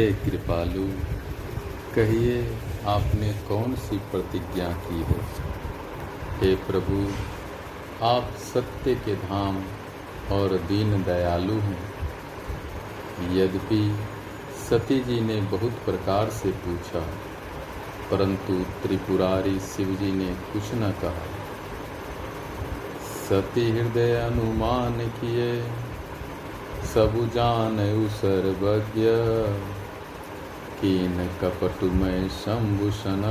हे कृपालु, कहिए आपने कौन सी प्रतिज्ञा की है? हे प्रभु, आप सत्य के धाम और दीन दयालु हैं। यद्यपि सती जी ने बहुत प्रकार से पूछा, परंतु त्रिपुरारी शिव जी ने कुछ न कहा। सती हृदय अनुमान किए, सब जान सर्वज्ञ। कीन कपट में शंभूषण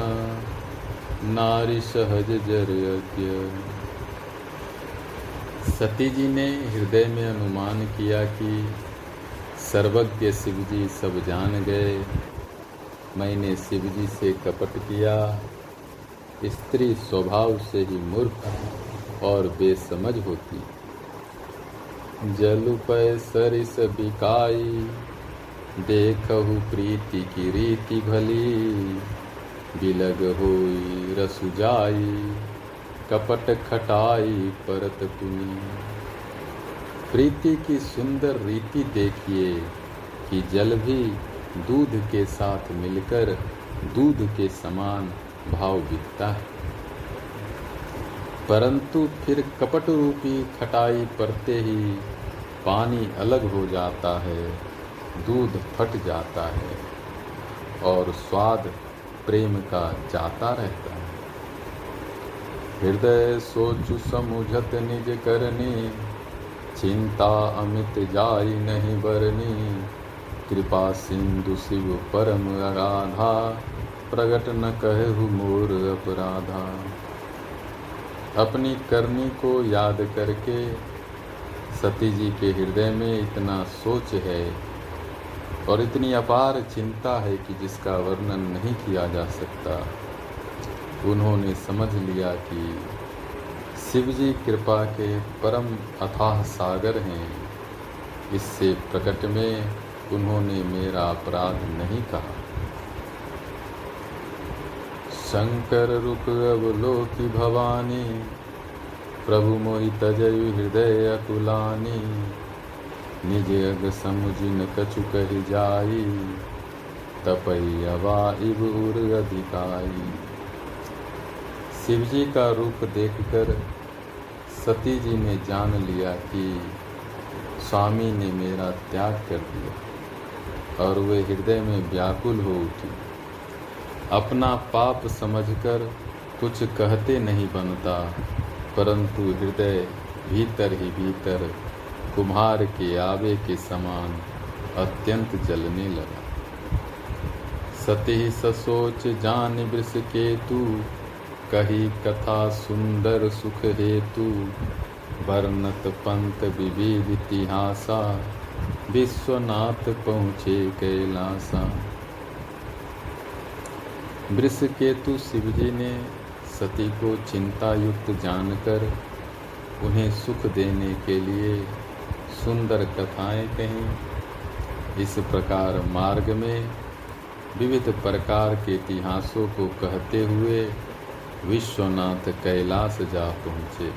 नारी सहज जर सती जी ने हृदय में अनुमान किया कि सर्वज्ञ शिव जी सब जान गए। मैंने शिव जी से कपट किया। स्त्री स्वभाव से ही मूर्ख और बेसमझ होती। जलु पै सरिस बिकाई। देखहु प्रीति की रीति भली। बिलग होई, रसु जाई, कपट खटाई, परत पुनी प्रीति की सुंदर रीति देखिए कि जल भी दूध के साथ मिलकर दूध के समान भाव बिकता है। परंतु फिर कपट रूपी खटाई पड़ते ही पानी अलग हो जाता है। दूध फट जाता है और स्वाद प्रेम का जाता रहता है। हृदय सोच समुझत निज करनी, चिंता अमित जाई नहीं बरनी। कृपा सिंधु शिव परम अगाधा प्रगट न कहु मोर अपराधा। अपनी करनी को याद करके सती जी के हृदय में इतना सोच है और इतनी अपार चिंता है कि जिसका वर्णन नहीं किया जा सकता, उन्होंने समझ लिया कि शिव जी कृपा के परम अथाह सागर हैं। इससे प्रकट में उन्होंने मेरा अपराध नहीं कहा। शंकर रूप अवलोकी भवानी, प्रभु मोहि तजयु हृदय अकुलानी। निज अग समुझिन कछु कही जाई, तपई अवा उर अधिकाई। शिवजी का रूप देखकर सती जी ने जान लिया कि स्वामी ने मेरा त्याग कर दिया और वे हृदय में व्याकुल हो उठी। अपना पाप समझकर कुछ कहते नहीं बनता, परंतु हृदय भीतर ही भीतर कुम्हार के आवे के समान अत्यंत जलने लगा। सती ससोच जान वृष केतु, कही कथा सुंदर सुख हेतु, वर्णत पंत विविध इतिहासा, विश्वनाथ पहुँचे कैलासा। वृष केतु शिवजी ने सती को चिंता युक्त जानकर उन्हें सुख देने के लिए सुंदर कथाएँ कहीं। इस प्रकार मार्ग में विविध प्रकार के इतिहासों को कहते हुए विश्वनाथ कैलाश जा पहुँचे।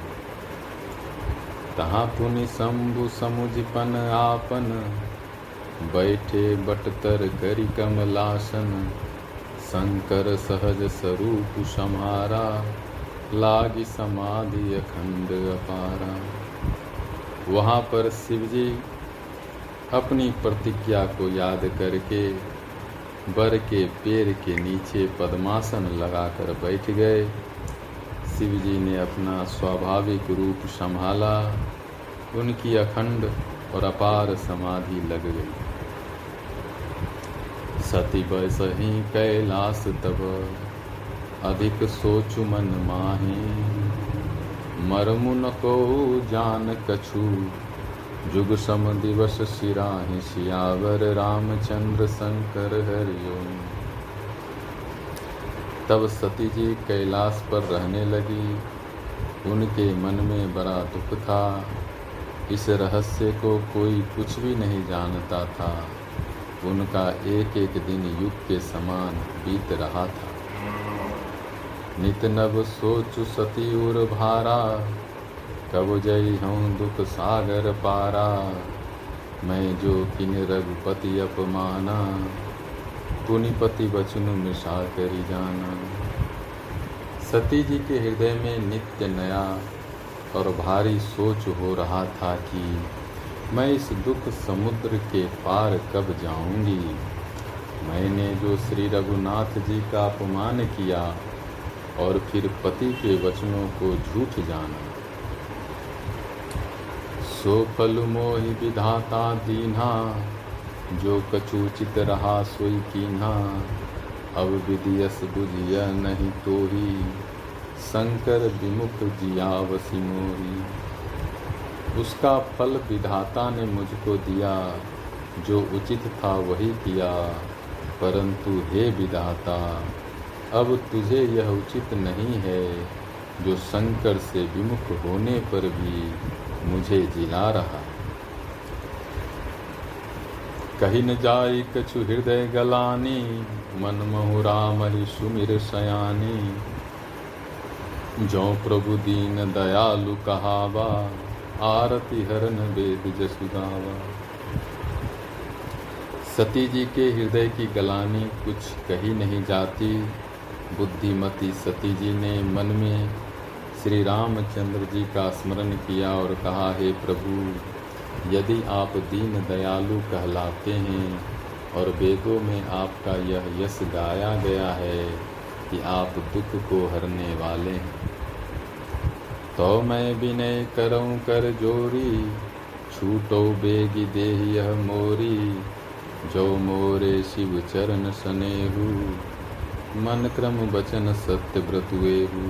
तहाँ पुनि शंभु समुझपन आपन, बैठे बटतर करी कमलासन, शंकर सहज स्वरूप समारा, लागी समाधि अखंड अपारा। वहाँ पर शिवजी अपनी प्रतिज्ञा को याद करके बर के पेड़ के नीचे पद्मासन लगाकर बैठ गए। शिव जी ने अपना स्वाभाविक रूप संभाला। उनकी अखंड और अपार समाधि लग गई। सती बस ही कैलाश तब अधिक सोचु मन माही। मरमुन को जान कछु। जुग सम दिवस सिराहि सियावर रामचंद्र शंकर हरिओम। तब सती जी कैलाश पर रहने लगी। उनके मन में बड़ा दुख था। इस रहस्य को कोई कुछ भी नहीं जानता था। उनका एक एक दिन युग के समान बीत रहा था। नित नव सोच सती उर भारा, कब जई हूँ दुख सागर पारा। मैं जो किन रघुपति अपमाना पुनिपति बचनु मिशा करी जाना। सती जी के हृदय में नित्य नया और भारी सोच हो रहा था कि मैं इस दुख समुद्र के पार कब जाऊँगी। मैंने जो श्री रघुनाथ जी का अपमान किया और फिर पति के वचनों को झूठ जाना। सो फल मोहि विधाता दीना जो कचूचित रहा सोई कीन्हा। अब विदियस बुझिया नहीं तो ही शंकर विमुख जियावसी मोरी उसका फल विधाता ने मुझको दिया, जो उचित था वही किया, परंतु हे विधाता अब तुझे यह उचित नहीं है, जो शंकर से विमुख होने पर भी मुझे जिला रहा। कही न जाई कछु हृदय गलानी, मन राम सुमिर सयानी। जो प्रभु दीन दयालु कहावा, आरती हरन वेद जसुगावा सती जी के हृदय की गलानी कुछ कही नहीं जाती। बुद्धिमती सती जी ने मन में श्री रामचंद्र जी का स्मरण किया और कहा, हे प्रभु, यदि आप दीन दयालु कहलाते हैं और वेदों में आपका यह यश गाया गया है कि आप दुख को हरने वाले हैं तो मैं विनय करूँ कर जोरी। छूटो बेगी दे यह मोरी, जो मोरे शिव चरण सनेहू। मन क्रम वचन सत्य व्रतुएहू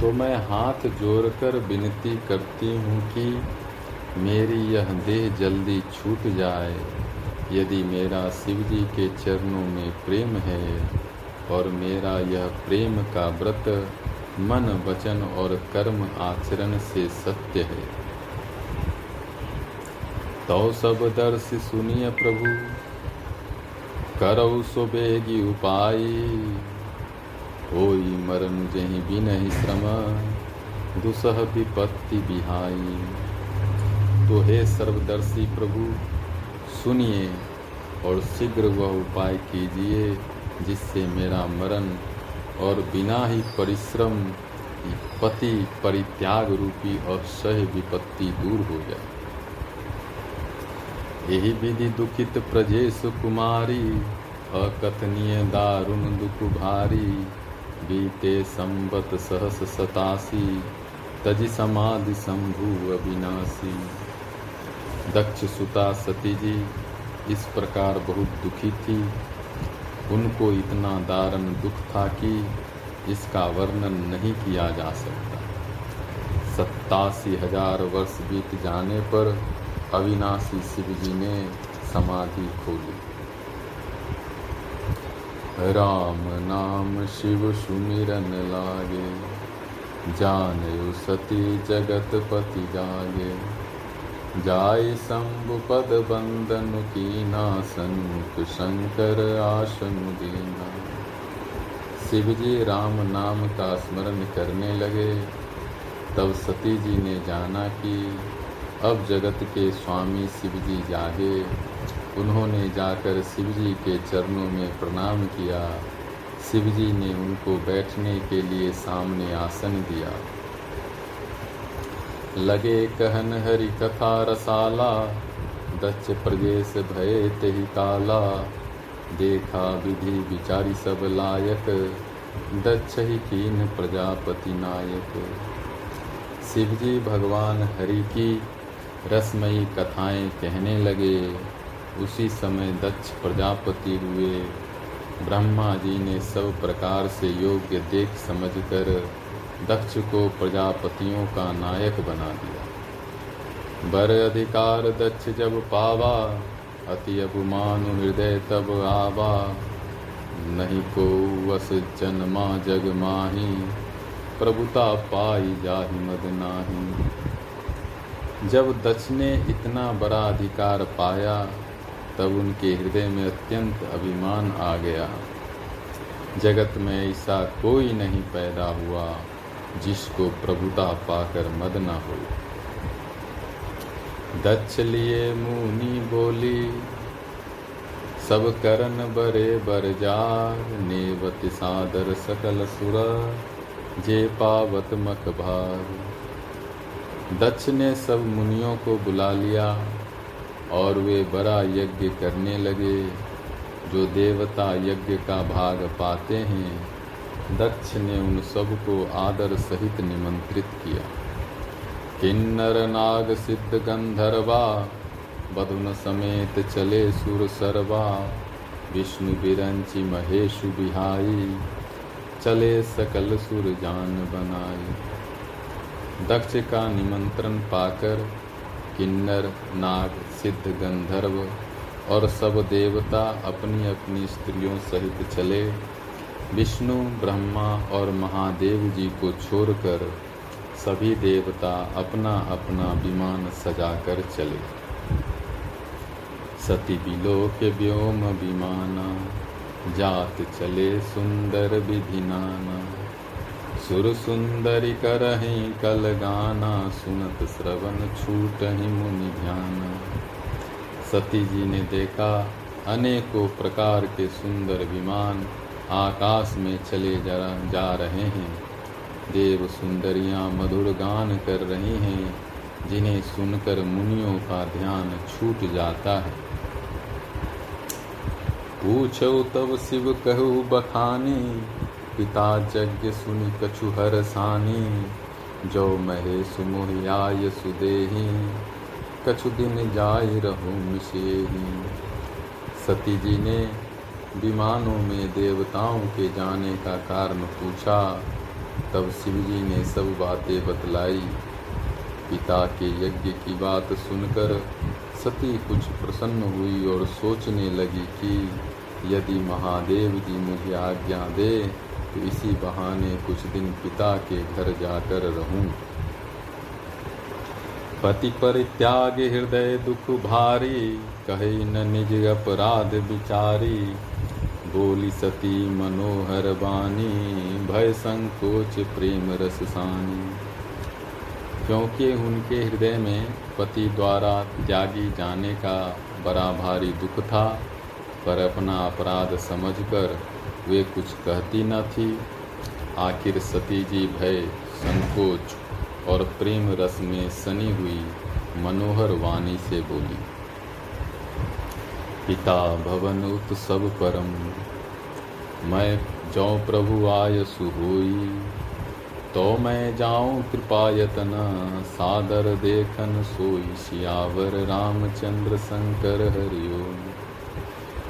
तो मैं हाथ जोड़कर विनती करती हूँ कि मेरी यह देह जल्दी छूट जाए, यदि मेरा शिव जी के चरणों में प्रेम है और मेरा यह प्रेम का व्रत मन, वचन और कर्म आचरण से सत्य है। तो सब दर्श सुनिय प्रभु। करौ सुबेगी उपाय। होई मरन जही बिनहि श्रम, दुसह विपत्ति बिहाई। तो हे सर्वदर्शी प्रभु, सुनिए और शीघ्र वह उपाय कीजिए, जिससे मेरा मरण और बिना ही परिश्रम, पति परित्याग रूपी और सह विपत्ति दूर हो जाए। यही विधि दुखित प्रजेश कुमारी, अकथनीय दारुण दुख भारी, बीते संबत सहस सतासी, तजि समाधि शंभु अविनाशी। दक्ष सुता सती जी इस प्रकार बहुत दुखी थी। उनको इतना दारुण दुख था कि इसका वर्णन नहीं किया जा सकता। सत्तासी हज़ार वर्ष बीत जाने पर अविनाशी शिव जी ने समाधि खोली। राम नाम शिव सुमिरन लागे, जान सती जगत पति जागे। जाय शंभु पद बंदन की ना नासन शंकर आसन दीना। शिव जी राम नाम का स्मरण करने लगे, तब सती जी ने जाना कि अब जगत के स्वामी शिव जी जागे उन्होंने जाकर शिव जी के चरणों में प्रणाम किया। शिव जी ने उनको बैठने के लिए सामने आसन दिया। लगे कहन हरि कथा रसाला, दक्ष प्रदेश भय तेहि काला देखा विधि विचारी सब लायक, दक्ष ही कीन प्रजापति नायक। शिवजी भगवान हरि की रसमयी कथाएँ कहने लगे। उसी समय दक्ष प्रजापति हुए। ब्रह्मा जी ने सब प्रकार से योग्य देख समझकर दक्ष को प्रजापतियों का नायक बना दिया। बर अधिकार दक्ष जब पावा, अति अभिमान हृदय तब आवा। नहीं को वस जन्मा जग माही, प्रभुता पाई जाहि मद नाही। जब दक्ष ने इतना बड़ा अधिकार पाया, तब उनके हृदय में अत्यंत अभिमान आ गया। जगत में ऐसा कोई नहीं पैदा हुआ, जिसको प्रभुता पाकर मद न हो। दक्ष लिए मुनि बोली, सब करन बरे बर जार, नेवत सादर सकल सुर, जे पावत मख भार। दक्ष ने सब मुनियों को बुला लिया और वे बड़ा यज्ञ करने लगे। जो देवता यज्ञ का भाग पाते हैं, दक्ष ने उन सबको आदर सहित निमंत्रित किया। किन्नर नाग सिद्ध गंधर्वा, बधुन समेत चले सुर सरवा, विष्णु बिरंची महेशु बिहाई चले सकल सुर जान बनाई। दक्ष का निमंत्रण पाकर, किन्नर, नाग, सिद्ध गंधर्व और सब देवता अपनी अपनी स्त्रियों सहित चले। विष्णु, ब्रह्मा और महादेव जी को छोड़कर सभी देवता अपना अपना विमान सजाकर चले। सती बिलो के व्योम विमाना जात चले सुंदर विधि नाना। सुर सुंदरी करही कल गाना सुनत श्रवण छूट ही मुनि ध्यान। सती जी ने देखा, अनेकों प्रकार के सुंदर विमान आकाश में चले जा जा रहे हैं। देव सुंदरियाँ मधुर गान कर रही हैं, जिन्हें सुनकर मुनियों का ध्यान छूट जाता है। पूछो तब शिव कहु बखानी पिता यज्ञ सुनि कछु हर सानी, जो महेश मोहियाय सुदेही, कछु दिन जाय रहूँ मिशेही सती जी ने विमानों में देवताओं के जाने का कारण पूछा, तब शिवजी ने सब बातें बतलाई। पिता के यज्ञ की बात सुनकर सती कुछ प्रसन्न हुई और सोचने लगी कि यदि महादेव जी मुझे आज्ञा दे तो इसी बहाने कुछ दिन पिता के घर जाकर रहूँ। पति परित्याग हृदय दुख भारी, कहे न निज अपराध विचारी। बोली सती मनोहर बानी भय संकोच प्रेम रसानी क्योंकि उनके हृदय में पति द्वारा त्यागी जाने का बड़ा भारी दुख था, पर अपना अपराध समझकर वे कुछ कहती न थी। आखिर सती जी भय, संकोच और प्रेम रस में सनी हुई मनोहर वाणी से बोली, पिता, भवन उत सब परम, मैं जौ प्रभु आय सुहोई तो मैं जाऊँ कृपायतन, सादर देखन सोई, सियावर रामचंद्र शंकर हरिओ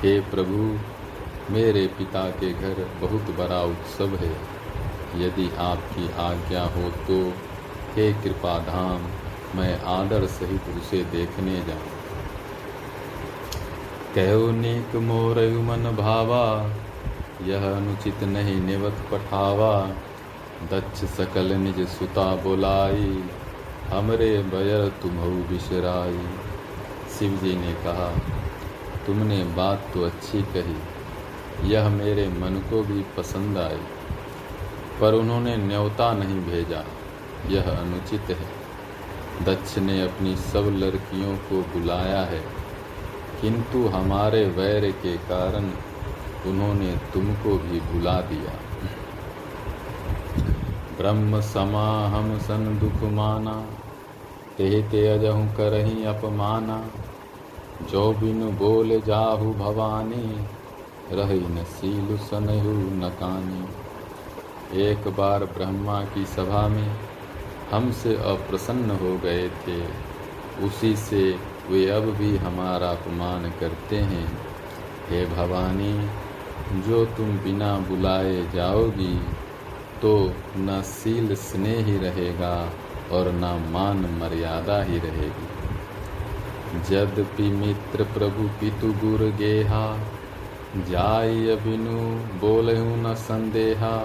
हे प्रभु मेरे पिता के घर बहुत बड़ा उत्सव है। यदि आपकी आज्ञा हो तो हे कृपा धाम, मैं आदर सहित उसे देखने जाऊँ। कहो, नीक मोर मन भावा, यह अनुचित नहीं निवत पठावा। दक्ष सकल निज सुता बोलाई, हमरे बयर तुम्हु बिसराई। शिव जी ने कहा, तुमने बात तो अच्छी कही यह मेरे मन को भी पसंद आई, पर उन्होंने न्योता नहीं भेजा। यह अनुचित है। दक्ष ने अपनी सब लड़कियों को बुलाया है, किंतु हमारे वैर के कारण उन्होंने तुमको भी भुला दिया। ब्रह्म समा हम सन दुख माना ते ते अजहु करही अपमाना, जो बिन बोल जाहु भवानी रही न सील सनहु नकानी एक बार ब्रह्मा की सभा में हमसे अप्रसन्न हो गए थे। उसी से वे अब भी हमारा अपमान करते हैं। हे भवानी, जो तुम बिना बुलाए जाओगी तो न सील स्नेह ही रहेगा और न मान मर्यादा ही रहेगी। जदपि मित्र प्रभु पितु गुर गेहा जाय अभिनु बोलहु न संदेहा,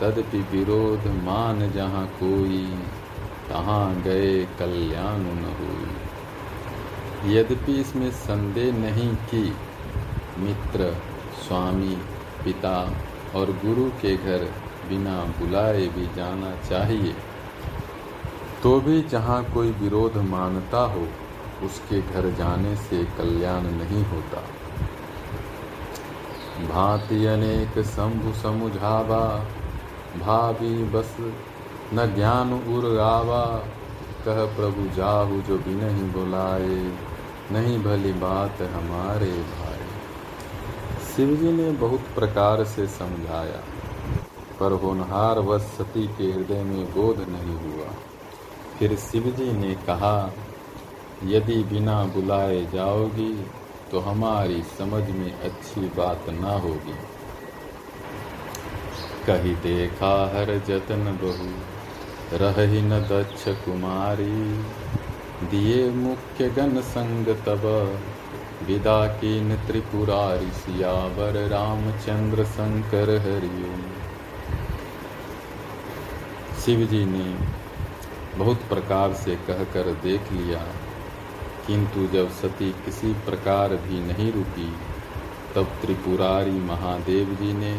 तदपि विरोध मान जहाँ कोई, तहाँ गए कल्याण न हुई। यद्यपि इसमें संदेह नहीं कि मित्र, स्वामी, पिता और गुरु के घर बिना बुलाए भी जाना चाहिए तो भी जहाँ कोई विरोध मानता हो, उसके घर जाने से कल्याण नहीं होता। भांति अनेक शंभु समुझावा, भावी बस न ज्ञान उर्गावा कह प्रभु, जाहु जो भी नहीं बुलाए, नहीं भली बात हमारे भाई शिवजी ने बहुत प्रकार से समझाया, पर होनहार व सती के हृदय में बोध नहीं हुआ। फिर शिवजी ने कहा, यदि बिना बुलाए जाओगी तो हमारी समझ में अच्छी बात ना होगी। कही देखा हर जतन बहु, रही न दक्ष कुमारी। दिए मुख्य गण संग तब, विदा की त्रिपुरारी सियावर रामचंद्र शंकर हरिओम। शिव जी ने बहुत प्रकार से कहकर देख लिया। किंतु जब सती किसी प्रकार भी नहीं रुकी, तब त्रिपुरारी महादेव जी ने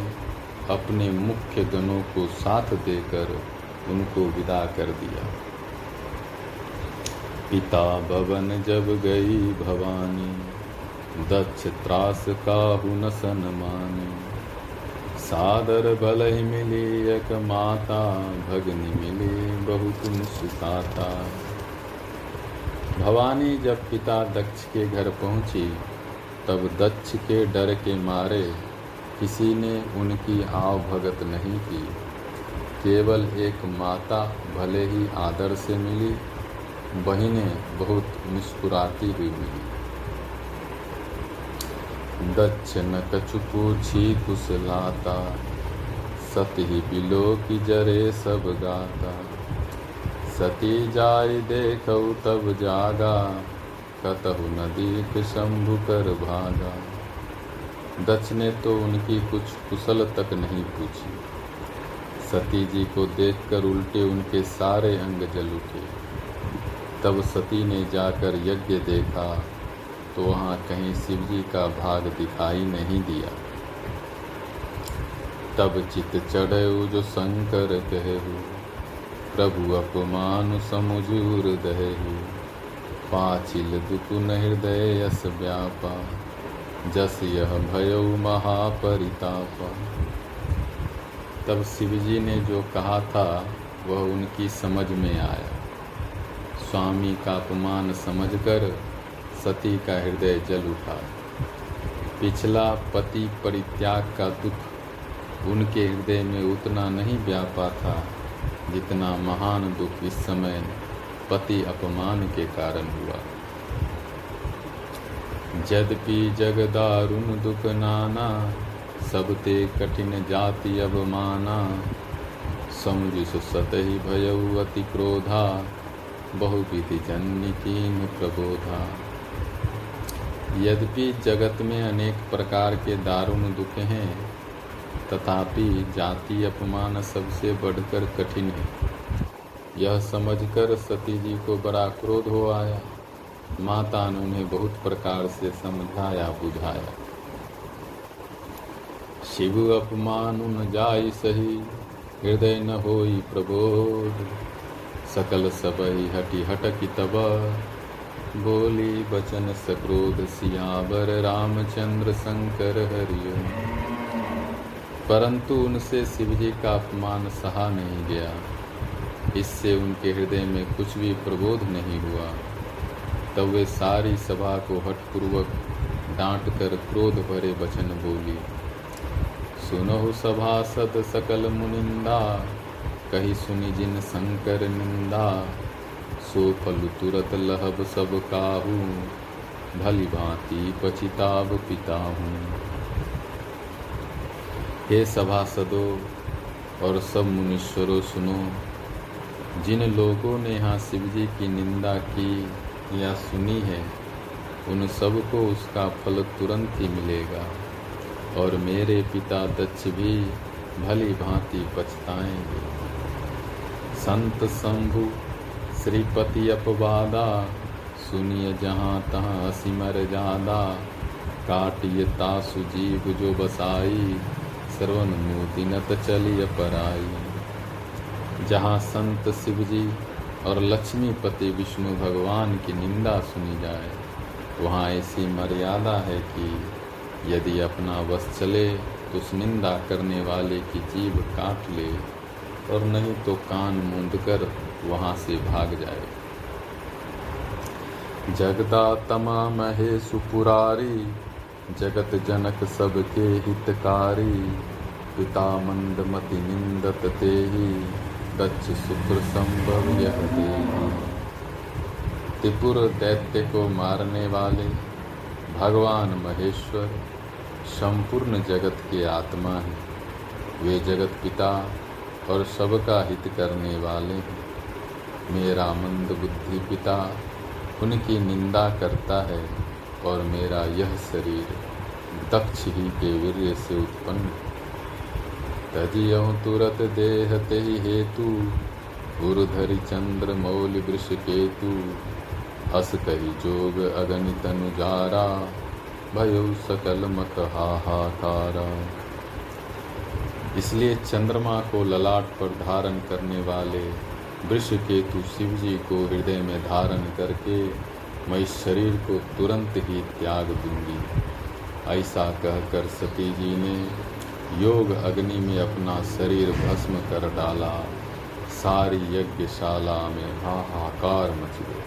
अपने मुख्य गणों को साथ देकर उनको विदा कर दिया। पिता भवन जब गई भवानी, दक्ष त्रास काहु न सनमानी सादर भल ही मिली एक माता, भगनी मिली बहुत सुखाता भवानी जब पिता दक्ष के घर पहुँची, तब दक्ष के डर के मारे किसी ने उनकी आव भगत नहीं की। केवल एक माता भले ही आदर से मिली, बहिनें बहुत मुस्कुराती हुई मिली। दक्ष न कछु पूछी, कुशलाता, सत ही बिलो की जरे सब गाता। सती जाय देख तब जागा, कतहु नदी शंभु कर भागा। दक्ष ने तो उनकी कुछ कुशल तक नहीं पूछी। सती जी को देखकर उल्टे उनके सारे अंग जल उठे। तब सती ने जाकर यज्ञ देखा तो वहाँ कहीं शिव जी का भाग दिखाई नहीं दिया। तब चित चढ़े जो शंकर कहेहु प्रभु अपमान समुझूर दहेहु पाचिल दुकुन हृदय यस व्यापा, जस यह भयो महापरितापा। तब शिवजी ने जो कहा था, वह उनकी समझ में आया। स्वामी का अपमान समझकर सती का हृदय जल उठा। पिछला पति परित्याग का दुख उनके हृदय में उतना नहीं व्यापा था। जितना महान दुख इस समय पति अपमान के कारण हुआ। यद्यपि जगदारुण दुख नाना सब ते कठिन जाति अब माना समुझ ही भय अति क्रोधा, बहुविधि जन्य कीन प्रबोधा। यद्यपि जगत में अनेक प्रकार के दारुण दुख हैं तथापि जाति अपमान सबसे बढ़कर कठिन है। यह समझकर सती जी को बड़ा क्रोध हो आया। माता ने उन्हें बहुत प्रकार से समझाया, बुझाया। शिव अपमान न जाय सही, हृदय न होई प्रबोध। सकल सबई हटि हटकी तब। बोली बचन सक्रोध सियावर रामचंद्र शंकर हरिओ परंतु उनसे शिवजी का अपमान सहा नहीं गया। इससे उनके हृदय में कुछ भी प्रबोध नहीं हुआ। तब वे सारी सभा को हठपूर्वक डांट कर क्रोध भरे वचन बोली सुनहु सभासद सकल मुनिंदा, कही सुनि जिन शंकर निंदा। सो फल तुरत लहब सब काहू, भली भांति पचिताब पिता हूँ हे सभासदों और सब मुनीश्वरों, सुनो। जिन लोगों ने यहाँ शिवजी की निंदा की या सुनी है, उन सबको उसका फल तुरंत ही मिलेगा और मेरे पिता दक्ष भी भली भांति पछताएँगे। संत शंभु, श्रीपति अपवादा सुनिय जहाँ तहाँ सिमर जादा काटिय तासु जीव जो बसाई। श्रवण मोदिनत चलिय पराई। जहाँ संत शिवजी और लक्ष्मीपति विष्णु भगवान की निंदा सुनी जाए, वहाँ ऐसी मर्यादा है कि यदि अपना वश चले तो उस निंदा करने वाले की जीभ काट ले और नहीं तो कान मूंद कर वहाँ से भाग जाए। जगदा तमा महे सुपुरारी जगत जनक सबके हितकारी। पिता मंदमति निंदत ते ही दक्ष शुक्र संभव यह त्रिपुर दैत्य को मारने वाले भगवान महेश्वर संपूर्ण जगत के आत्मा हैं। वे जगत पिता और सबका हित करने वाले हैं। मेरा मंद बुद्धि पिता उनकी निंदा करता है और मेरा यह शरीर दक्ष ही के वीर्य से उत्पन्न तजियहु तुरत देह ते हेतु। गुरुधरि चंद्र मौल वृष केतु। हस कही जोग अगणित अनुजारा। भयो सकल मत हाहाकारा। इसलिए चंद्रमा को ललाट पर धारण करने वाले वृष केतु शिव जी को हृदय में धारण करके मैं इस शरीर को तुरंत ही त्याग दूँगी। ऐसा कहकर सती जी ने योग अग्नि में अपना शरीर भस्म कर डाला। सारी यज्ञशाला में हाहाकार मच गया।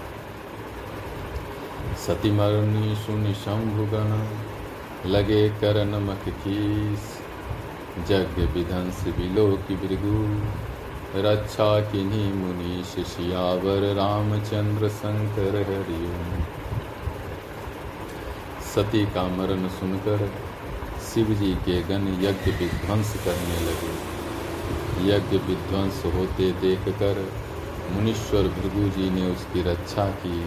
सतीमरणी सुनि शंभुगण लगे कर नमक खीस जग विधंस बिलो की भृगु, रक्षा किन्हीं मुनीश शियावर रामचंद्र शंकर हरिओम। सती का मरण सुनकर शिव जी के गण यज्ञ विध्वंस करने लगे। यज्ञ विध्वंस होते देखकर मुनीश्वर भृगु जी ने उसकी रक्षा की।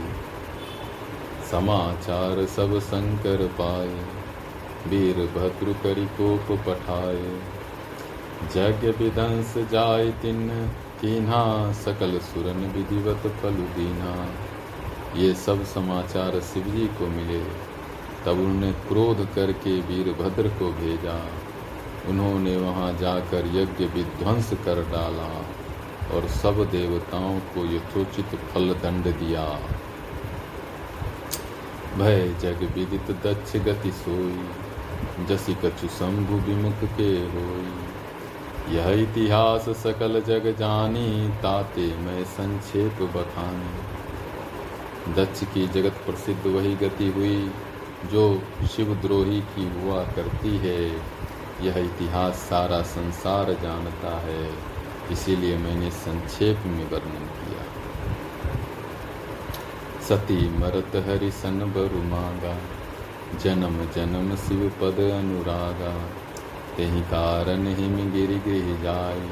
समाचार सब शंकर पाए, वीर भद्र करी कोप पठाए। जग विदंस जाय तिन कीन्हा, सकल सुरन विधिवत फल दीना ये सब समाचार शिव जी को मिले। तब उन्होंने क्रोध करके वीरभद्र को भेजा। उन्होंने वहाँ जाकर यज्ञ विध्वंस कर डाला और सब देवताओं को यथोचित फल दंड दिया। भय जग विदित दक्ष गति सोई, जसी कछु शंभु विमुख के होई। यह इतिहास सकल जग जानी, ताते मैं संक्षेप बखानी। दक्ष की जगत प्रसिद्ध वही गति हुई। जो शिवद्रोही की हुआ करती है, यह इतिहास सारा संसार जानता है। इसीलिए मैंने संक्षेप में वर्णन किया। सती मरत हरि सन बरु मांगा, जन्म जन्म शिव पद अनुरागा। तेहि कारण हिम गिर गृह जाय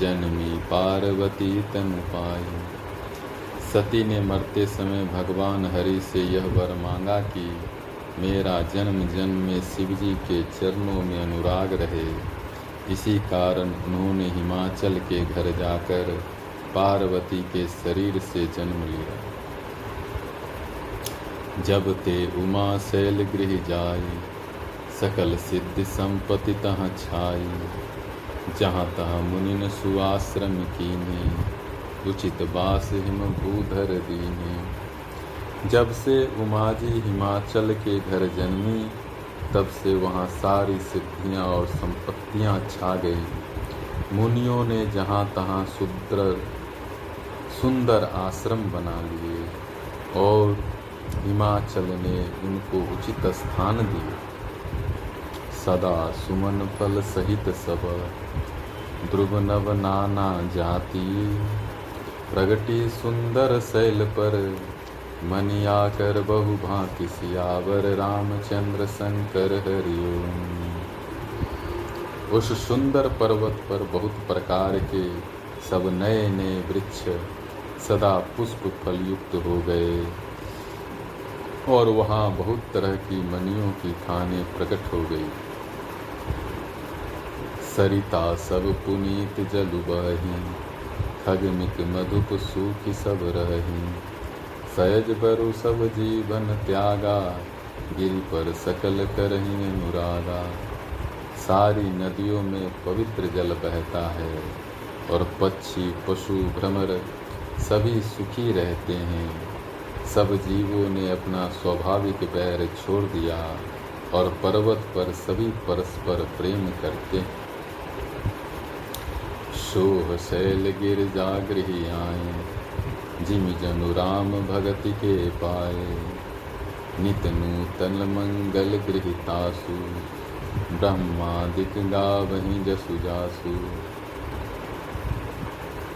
जन्मी पार्वती तन पाई। सती ने मरते समय भगवान हरि से यह वर मांगा कि मेरा जन्म जन्म में शिव जी के चरणों में अनुराग रहे। इसी कारण उन्होंने हिमाचल के घर जाकर पार्वती के शरीर से जन्म लिया। जब ते उमा शैल गृह जाई, सकल सिद्ध संपत्ति तह छाई। जहाँ तह मुनिन सुआश्रम कीने, उचित बास हिम भूधर दीने। जब से उमा जी हिमाचल के घर जन्मी, तब से वहाँ सारी सिद्धियाँ और संपत्तियाँ छा गई। मुनियों ने जहाँ तहाँ सुंदर सुंदर आश्रम बना लिए और हिमाचल ने उनको उचित स्थान दिए। सदा सुमन फल सहित सब ध्रुव नव नाना जाति। प्रगति सुंदर शैल पर मनिया आकर बहु भांति सियावर रामचंद्र शंकर हरिओम उस सुंदर पर्वत पर बहुत प्रकार के सब नए नए वृक्ष सदा पुष्प फल युक्त हो गए। और वहाँ बहुत तरह की मनियों की खाने प्रकट हो गई। सरिता सब पुनीत जल बही, खगमिक मधुप सूखी सब रही। सहज बरु सब जीवन त्यागा, गिर पर सकल करही अनुरागा। सारी नदियों में पवित्र जल बहता है और पक्षी, पशु, भ्रमर सभी सुखी रहते हैं। सब जीवों ने अपना स्वाभाविक पैर छोड़ दिया और पर्वत पर सभी परस्पर प्रेम करते शोह शैल गिर जागृह आए जिम जनु राम भगति के पाए नित नूतन मंगल गृहितासु ब्रह्मादिक गावही जसु जासु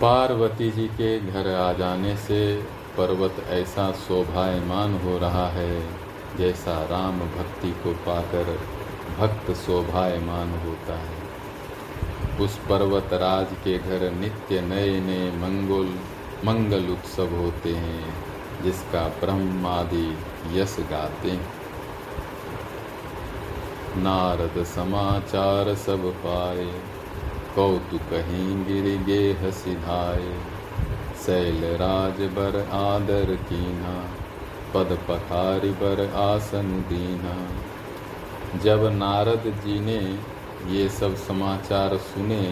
पार्वती जी के घर आ जाने से पर्वत ऐसा शोभायमान हो रहा है, जैसा राम भक्ति को पाकर भक्त शोभायमान होता है। उस पर्वत राज के घर नित्य नए नए मंगल मंगल उत्सव होते हैं, जिसका ब्रह्मादि यश गाते हैं। नारद समाचार सब पाए, कौतुक कहीं गिर गे हसिधाए शैल राज बर आदर कीना, पद पखारी बर आसन दीना। जब नारद जी ने ये सब समाचार सुने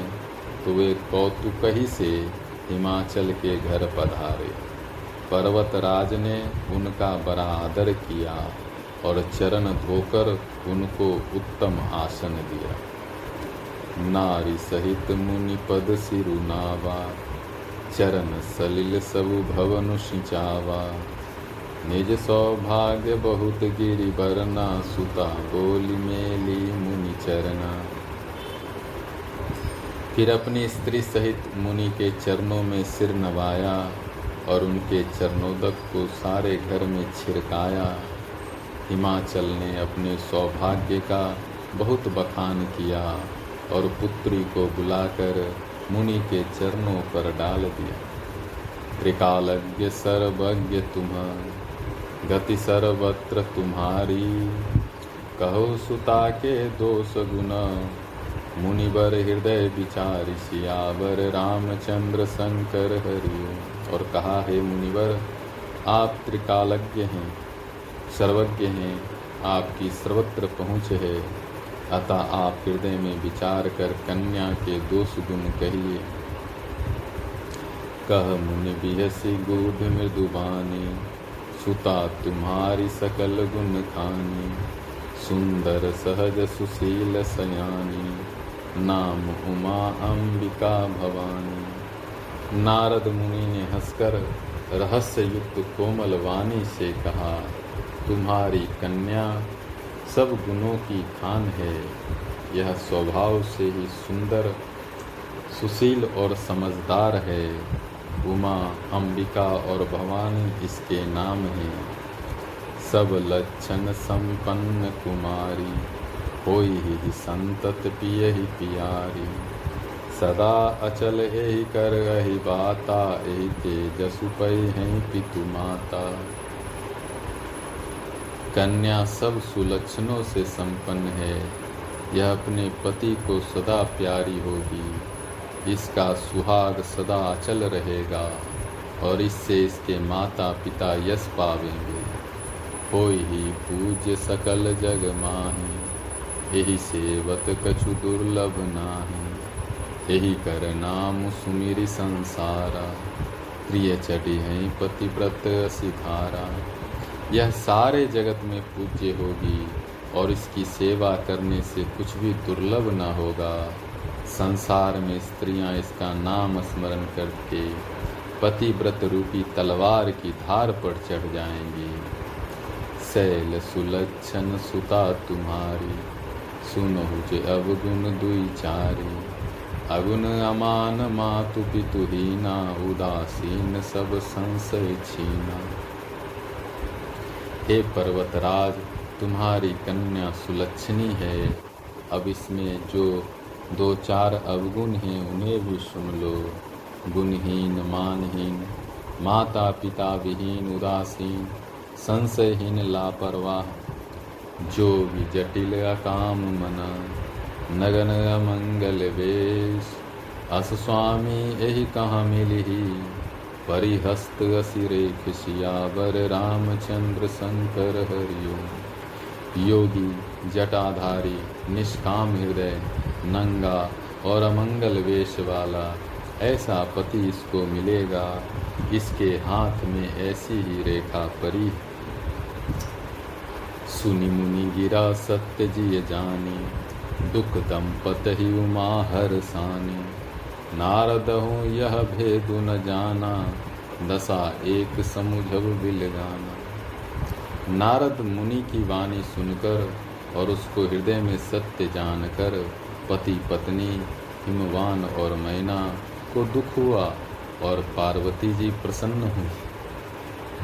तो वे कौतुक ही से हिमाचल के घर पधारे। पर्वतराज ने उनका बड़ा आदर किया और चरण धोकर उनको उत्तम आसन दिया। नारी सहित मुनि पद सिरुनावा चरण सलिल सब भवन सिंचावा। निज सौभाग्य बहुत गिरि बरना सुता बोली मेली मुनि चरना फिर अपनी स्त्री सहित मुनि के चरणों में सिर नवाया और उनके चरणोदक को सारे घर में छिड़काया। हिमाचल ने अपने सौभाग्य का बहुत बखान किया और पुत्री को बुलाकर मुनि के चरणों पर डाल दिया। त्रिकालज्ञ सर्वज्ञ तुम, गति सर्वत्र तुम्हारी। कहो सुता के दोष गुण मुनिवर हृदय विचार सियावर रामचंद्र शंकर हरिओ। और कहा, है मुनिवर, आप त्रिकालज्ञ हैं, सर्वज्ञ हैं, आपकी सर्वत्र पहुँच है। अतः आप हृदय में विचार कर कन्या के दोष गुण कहिए। कह, मुनि बिहसी गूढ़ मृदुबानी सुता तुम्हारी सकल गुण खानी सुंदर सहज सुशील सयानी नाम उमा अंबिका भवानी। नारद मुनि ने हंसकर रहस्य युक्त कोमल वाणी से कहा, तुम्हारी कन्या सब गुणों की खान है। यह स्वभाव से ही सुंदर, सुशील और समझदार है। उमा अंबिका और भवानी इसके नाम हैं। सब लक्षण संपन्न कुमारी। होई ही संतत पिय ही पियारी। सदा अचल यही कर यही बाता यही तेजसु पै हैं पितु माता। कन्या सब सुलक्षणों से संपन्न है, यह अपने पति को सदा प्यारी होगी। इसका सुहाग सदा अचल रहेगा, और इससे इसके माता पिता यश पावेंगे। हो ही पूज्य सकल जग माही। यही सेवत कछु दुर्लभ नाही। यही कर नाम सुमिरी संसारा। प्रिय चढ़ी है पतिव्रत सिखारा यह सारे जगत में पूज्य होगी और इसकी सेवा करने से कुछ भी दुर्लभ न होगा। संसार में स्त्रियाँ इसका नाम स्मरण करके पतिव्रत रूपी तलवार की धार पर चढ़ जाएँगी। शैल सुलक्षण सुता तुम्हारी। सुनहु जे अवगुण दुई चारी। अगुण अमान मातु पितुहीना उदासीन सब संशय छीना। हे पर्वतराज, तुम्हारी कन्या सुलक्षणी है। अब इसमें जो दो चार अवगुण हैं, उन्हें भी सुन लो। गुणहीन, मानहीन माता पिता विहीन, उदासीन, संशयहीन, लापरवाह। जो भी जटिल काम मना, नगन अमंगल वेश। अस स्वामी यही कहाँ मिली परिहस्त असिरे खिसियावर, रामचंद्र शंकर हरिओ। योगी, जटाधारी, निष्काम हृदय, नंगा और अमंगल वेश वाला, ऐसा पति इसको मिलेगा, इसके हाथ में ऐसी ही रेखा परी सुनि मुनि गिरा सत्य जिय जानी, दुख दंपत ही उमा हर सानी। नारद हूँ यह भेदु न जाना, दशा एक समुझब बिल गाना नारद मुनि की वाणी सुनकर और उसको हृदय में सत्य जानकर पति पत्नी, हिमवान और मैना को दुख हुआ और पार्वती जी प्रसन्न हुई।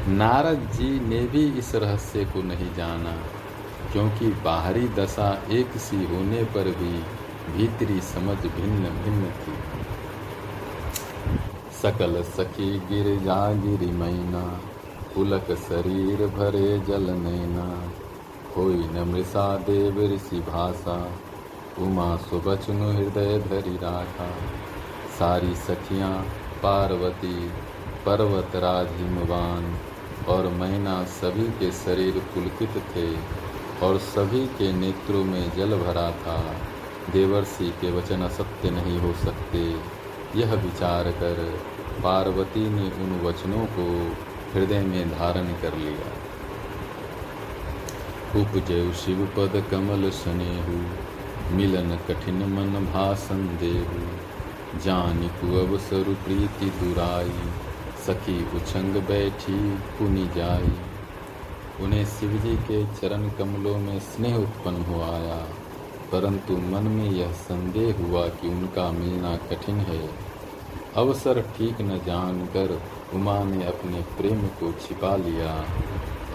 नारद जी ने भी इस रहस्य को नहीं जाना, क्योंकि बाहरी दशा एक सी होने पर भी भीतरी समझ भिन्न भिन्न थी। सकल सखी गिर जा गिरी मैना, पुलक शरीर भरे जल नैना। कोई न मृषा देव ऋषि भाषा, उमा सुबचनु हृदय धरी राखा। सारी सखियाँ पार्वती पर्वतराज हिमवान और मैना सभी के शरीर पुलकित थे, और सभी के नेत्रों में जल भरा था। देवर्षि के वचन असत्य नहीं हो सकते। यह विचार कर पार्वती ने उन वचनों को हृदय में धारण कर लिया। उपजय शिव पद कमल स्नेहु, मिलन कठिन मन भाषण देहु जानी अवसरु प्रीति दुराई सखी उछंग बैठी पुनि जाई। उन्हें शिवजी के चरण कमलों में स्नेह उत्पन्न हो आया, परंतु मन में यह संदेह हुआ कि उनका मिलना कठिन है। अवसर ठीक न जानकर उमा ने अपने प्रेम को छिपा लिया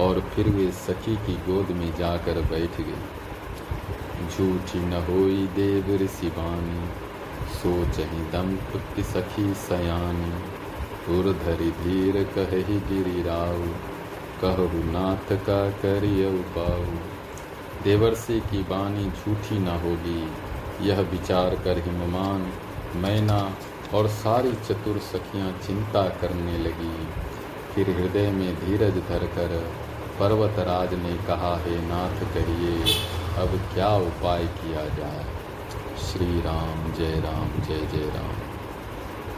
और फिर वे सखी की गोद में जाकर बैठ गई। झूठी न होई देव ऋषि बानी सोचहि दंपति सखी सयानी। धरि धीर कही गिरी राव कहु नाथ का करिय उपाऊ देवर्षि की बानी झूठी न होगी, यह विचार कर हिममान मैना और सारी चतुर सखियाँ चिंता करने लगी। फिर हृदय में धीरज धरकर पर्वतराज ने कहा, हे नाथ कहिए, अब क्या उपाय किया जाए? श्री राम जय राम, जय जय राम।